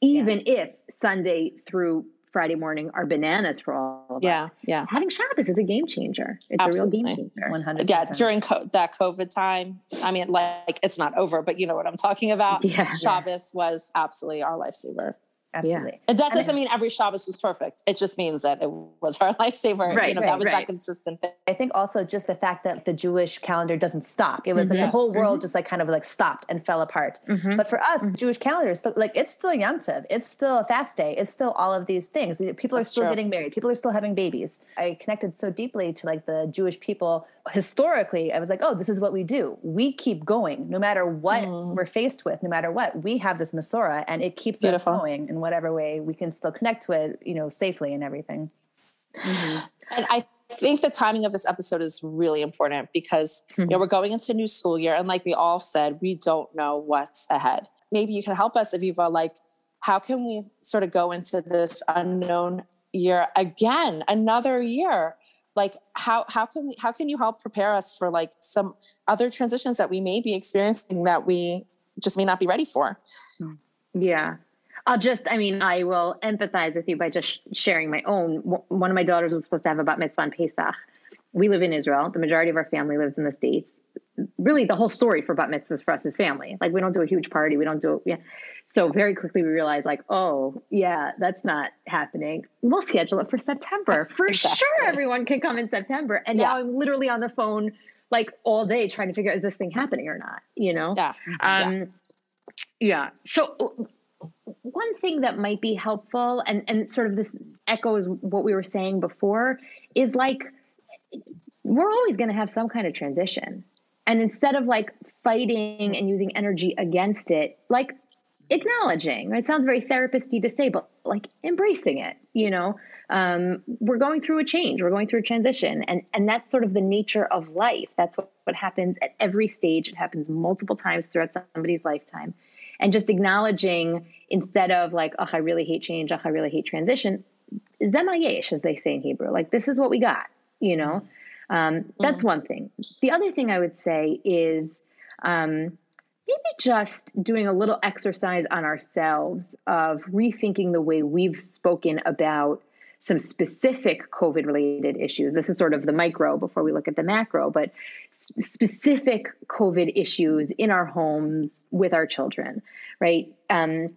even yeah. if Sunday through Friday morning are bananas for all of yeah, us. Yeah, yeah. Having Shabbos is a game changer. It's Absolutely. a real game changer. One hundred. Yeah, during co- that COVID time, I mean, like it's not over, but you know what I'm talking about. Yeah, Shabbos yeah. was absolutely our lifesaver. Absolutely. Yeah. And that doesn't mean every Shabbos was perfect. It just means that it was our lifesaver. Right. You know, right, that was right. that consistent thing. I think also just the fact that the Jewish calendar doesn't stop. It was mm-hmm. like the whole world mm-hmm. just like kind of like stopped and fell apart. Mm-hmm. But for us, mm-hmm. Jewish calendar is still, like it's still Yom Yantiv. It's still a fast day. It's still all of these things. People That's are still true. getting married. People are still having babies. I connected so deeply to like the Jewish people historically. I was like, oh, this is what we do. We keep going no matter what mm. we're faced with, no matter what. We have this Masorah and it keeps Beautiful. us going in whatever way we can still connect to it, you know, safely and everything. Mm-hmm. And I think the timing of this episode is really important because mm-hmm. you know mm-hmm. we're going into a new school year, and like we all said, we don't know what's ahead. Maybe you can help us, Aviva. Like, how can we sort of go into this unknown year again, another year? Like, how how can we, how can you help prepare us for like some other transitions that we may be experiencing that we just may not be ready for? Yeah, I'll just, I mean, I will empathize with you by just sharing my own. One of my daughters was supposed to have a bat mitzvah on Pesach. We live in Israel. The majority of our family lives in the States. Really, the whole story for bat mitzvahs for us is family. Like, we don't do a huge party. We don't do, yeah. So, very quickly, we realized, like, oh, yeah, that's not happening. We'll schedule it for September. For exactly. sure, everyone can come in September. And yeah. now I'm literally on the phone, like, all day trying to figure out, is this thing happening or not? You know? Yeah. Um, yeah. Yeah. So one thing that might be helpful and and sort of this echoes what we were saying before is like we're always going to have some kind of transition. And instead of like fighting and using energy against it like acknowledging it sounds very therapisty to say but like embracing it you know? Um, we're going through a change we're going through a transition and and that's sort of the nature of life. That's what, what happens at every stage. It happens multiple times throughout somebody's lifetime and just acknowledging instead of like, oh, I really hate change, oh, I really hate transition, zemayesh, as they say in Hebrew, like this is what we got, you know? Um, that's mm-hmm. one thing. The other thing I would say is um, maybe just doing a little exercise on ourselves of rethinking the way we've spoken about some specific COVID related issues. This is sort of the micro before we look at the macro, but specific COVID issues in our homes with our children, right? Um,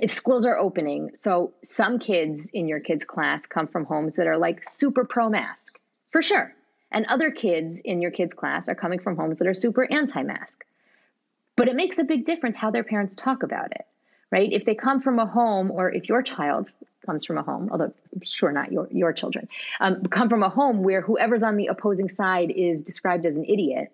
if schools are opening, so some kids in your kids' class come from homes that are like super pro mask, for sure. And other kids in your kids' class are coming from homes that are super anti mask. But it makes a big difference how their parents talk about it, right? If they come from a home, or if your child comes from a home, although sure not your your children, um, come from a home where whoever's on the opposing side is described as an idiot,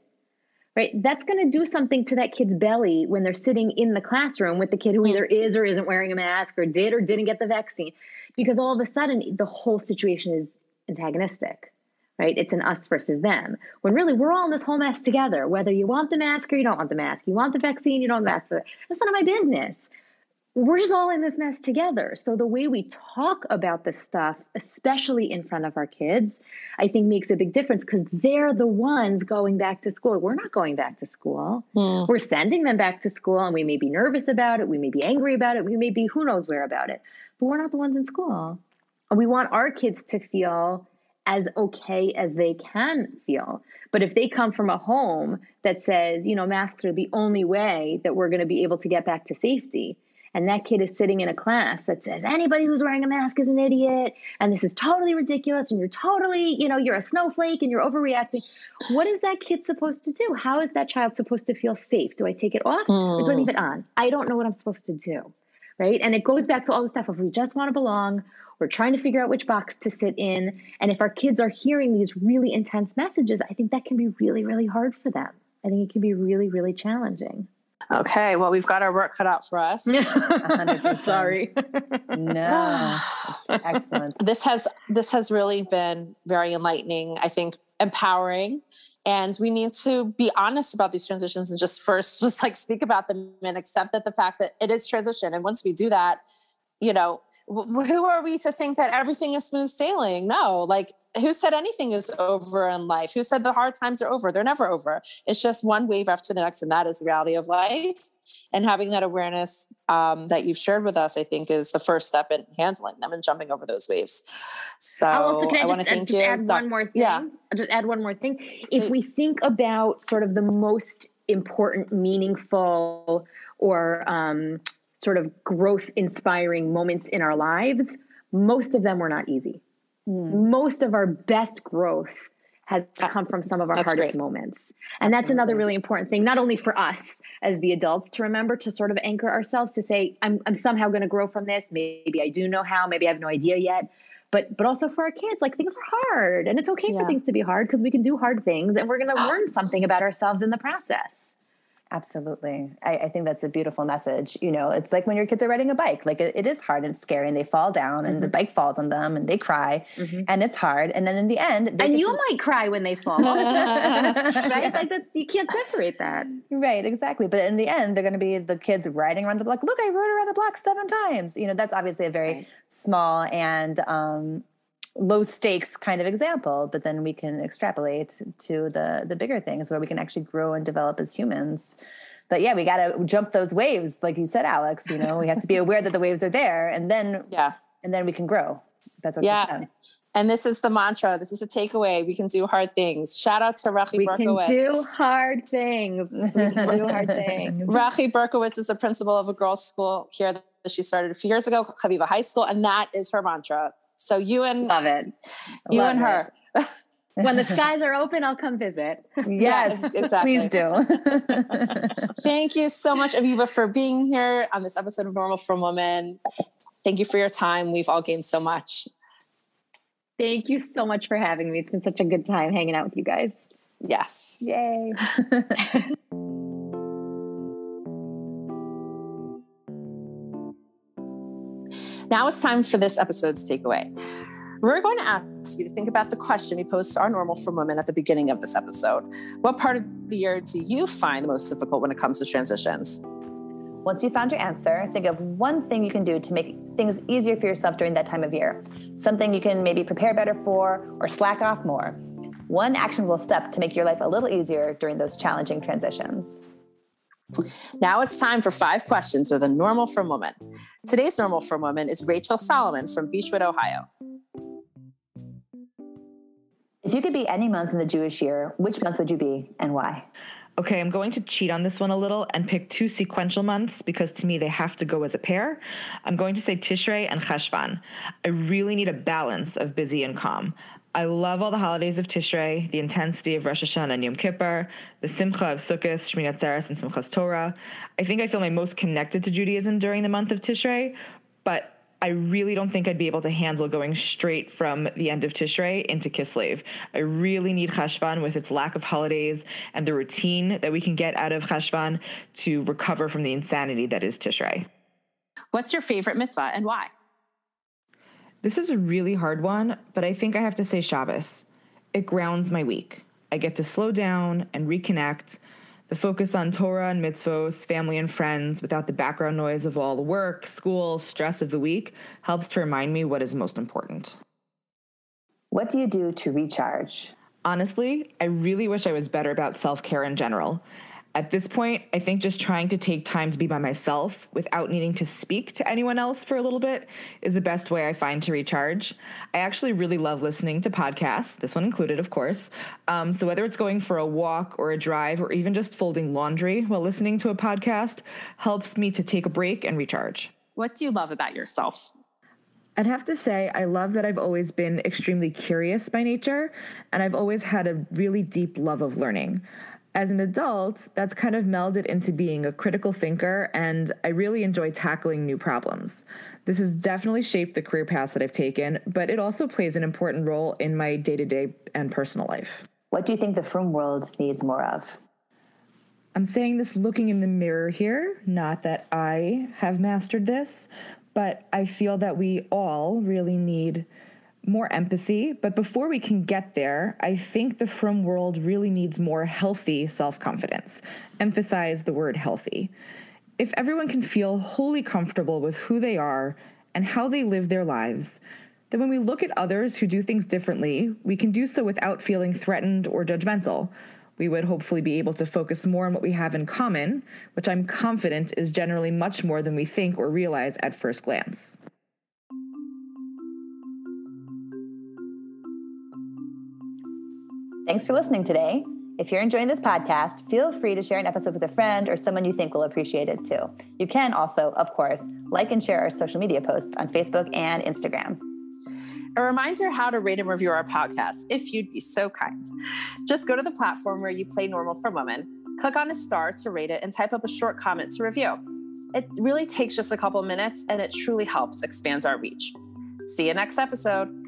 right? That's going to do something to that kid's belly when they're sitting in the classroom with the kid who either is or isn't wearing a mask or did or didn't get the vaccine, because all of a sudden the whole situation is antagonistic. Right? It's an us versus them. When really we're all in this whole mess together, whether you want the mask or you don't want the mask. You want the vaccine, you don't want the vaccine. That's none of my business we're just all in this mess together. So the way we talk about this stuff, especially in front of our kids, I think makes a big difference because they're the ones going back to school. We're not going back to school. Mm. We're sending them back to school and we may be nervous about it. We may be angry about it. We may be who knows where about it. But we're not the ones in school. We want our kids to feel as okay as they can feel. But if they come from a home that says, you know, masks are the only way that we're going to be able to get back to safety, and that kid is sitting in a class that says anybody who's wearing a mask is an idiot and this is totally ridiculous and you're totally you know you're a snowflake and you're overreacting what is that kid supposed to do how is that child supposed to feel safe do i take it off mm. or do i leave it on i don't know what i'm supposed to do right? And it goes back to all the stuff of we just want to belong, we're trying to figure out which box to sit in. And if our kids are hearing these really intense messages, I think that can be really, really hard for them. I think it can be really, really challenging. Okay, well, we've got our work cut out for us. Sorry. no, excellent. This has this has really been very enlightening. I think empowering, and we need to be honest about these transitions and just first just like speak about them and accept that the fact that it is transition. And once we do that, you know, who are we to think that everything is smooth sailing? No, like who said anything is over in life? Who said the hard times are over? They're never over. It's just one wave after the next, and that is the reality of life. And having that awareness um, that you've shared with us, I think, is the first step in handling them and jumping over those waves. So also, can I, I want to thank just you. Add one more thing. Yeah. I'll just add one more thing. If Please. we think about sort of the most important, meaningful, or um, sort of growth inspiring moments in our lives, most of them were not easy. Mm. Most of our best growth has come from some of our that's hardest great. moments. And Absolutely. that's another really important thing, not only for us as the adults to remember to sort of anchor ourselves to say, I'm, I'm somehow going to grow from this. Maybe I do know how, maybe I have no idea yet. But, but also for our kids, like things are hard and it's okay yeah. for things to be hard because we can do hard things and we're going to learn something about ourselves in the process. Absolutely. I, I, think that's a beautiful message. You know, it's like when your kids are riding a bike, like it, it is hard and scary and they fall down and mm-hmm. the bike falls on them and they cry mm-hmm. and it's hard. And then in the end, and you to... might cry when they fall. right? Like that's, you can't separate that. Right. Exactly. But in the end, they're going to be the kids riding around the block. Look, I rode around the block seven times. You know, that's obviously a very right. small and, um, low stakes kind of example but then we can extrapolate to the the bigger things where we can actually grow and develop as humans but yeah we got to jump those waves like you said alex you know we have to be aware that the waves are there and then yeah and then we can grow that's what yeah and this is the mantra. This is the takeaway. We can do hard things. Shout out to Rachi we Berkowitz. We can do hard things. We can do hard things. Rachi Berkowitz is the principal of a girls' school here that she started a few years ago, Haviva High School, and that is her mantra. So you and love it. You love and her. when the skies are open, I'll come visit. Yes, exactly. Please do. Thank you so much, Aviva, for being here on this episode of Normal Frum Women. Thank you for your time. We've all gained so much. Thank you so much for having me. It's been such a good time hanging out with you guys. Yes. Yay. Now it's time for this episode's takeaway. We're going to ask you to think about the question we posed to our normal frum women at the beginning of this episode. What part of the year do you find the most difficult when it comes to transitions? Once you found your answer, think of one thing you can do to make things easier for yourself during that time of year. Something you can maybe prepare better for or slack off more. One actionable step to make your life a little easier during those challenging transitions. Now it's time for five questions with a normal frum woman. Today's normal frum woman is Rachel Solomon from Beachwood, Ohio. If you could be any month in the Jewish year, which month would you be and why? Okay, I'm going to cheat on this one a little and pick two sequential months because to me they have to go as a pair. I'm going to say Tishrei and Cheshvan. I really need a balance of busy and calm. I love all the holidays of Tishrei, the intensity of Rosh Hashanah and Yom Kippur, the simcha of Sukkot, Shmini Atzeres, and Simchas Torah. I think I feel my most connected to Judaism during the month of Tishrei, but I really don't think I'd be able to handle going straight from the end of Tishrei into Kislev. I really need Cheshvan with its lack of holidays and the routine that we can get out of Cheshvan to recover from the insanity that is Tishrei. What's your favorite mitzvah and why? This is a really hard one, but I think I have to say Shabbos. It grounds my week. I get to slow down and reconnect. The focus on Torah and mitzvos, family and friends, without the background noise of all the work, school, stress of the week, helps to remind me what is most important. What do you do to recharge? Honestly, I really wish I was better about self care in general. At this point, I think just trying to take time to be by myself without needing to speak to anyone else for a little bit is the best way I find to recharge. I actually really love listening to podcasts, this one included, of course. Um, so, whether it's going for a walk or a drive or even just folding laundry while listening to a podcast, helps me to take a break and recharge. What do you love about yourself? I'd have to say, I love that I've always been extremely curious by nature, and I've always had a really deep love of learning. As an adult, that's kind of melded into being a critical thinker, and I really enjoy tackling new problems. This has definitely shaped the career paths that I've taken, but it also plays an important role in my day to day and personal life. What do you think the frum world needs more of? I'm saying this looking in the mirror here, not that I have mastered this, but I feel that we all really need more empathy. But before we can get there, I think the frum world really needs more healthy self confidence. Emphasize the word healthy. If everyone can feel wholly comfortable with who they are and how they live their lives, then when we look at others who do things differently, we can do so without feeling threatened or judgmental. We would hopefully be able to focus more on what we have in common, which I'm confident is generally much more than we think or realize at first glance. Thanks for listening today. If you're enjoying this podcast, feel free to share an episode with a friend or someone you think will appreciate it too. You can also, of course, like and share our social media posts on Facebook and Instagram. A reminder how to rate and review our podcast, if you'd be so kind. Just go to the platform where you play Normal Frum Women, click on a star to rate it, and type up a short comment to review. It really takes just a couple minutes and it truly helps expand our reach. See you next episode.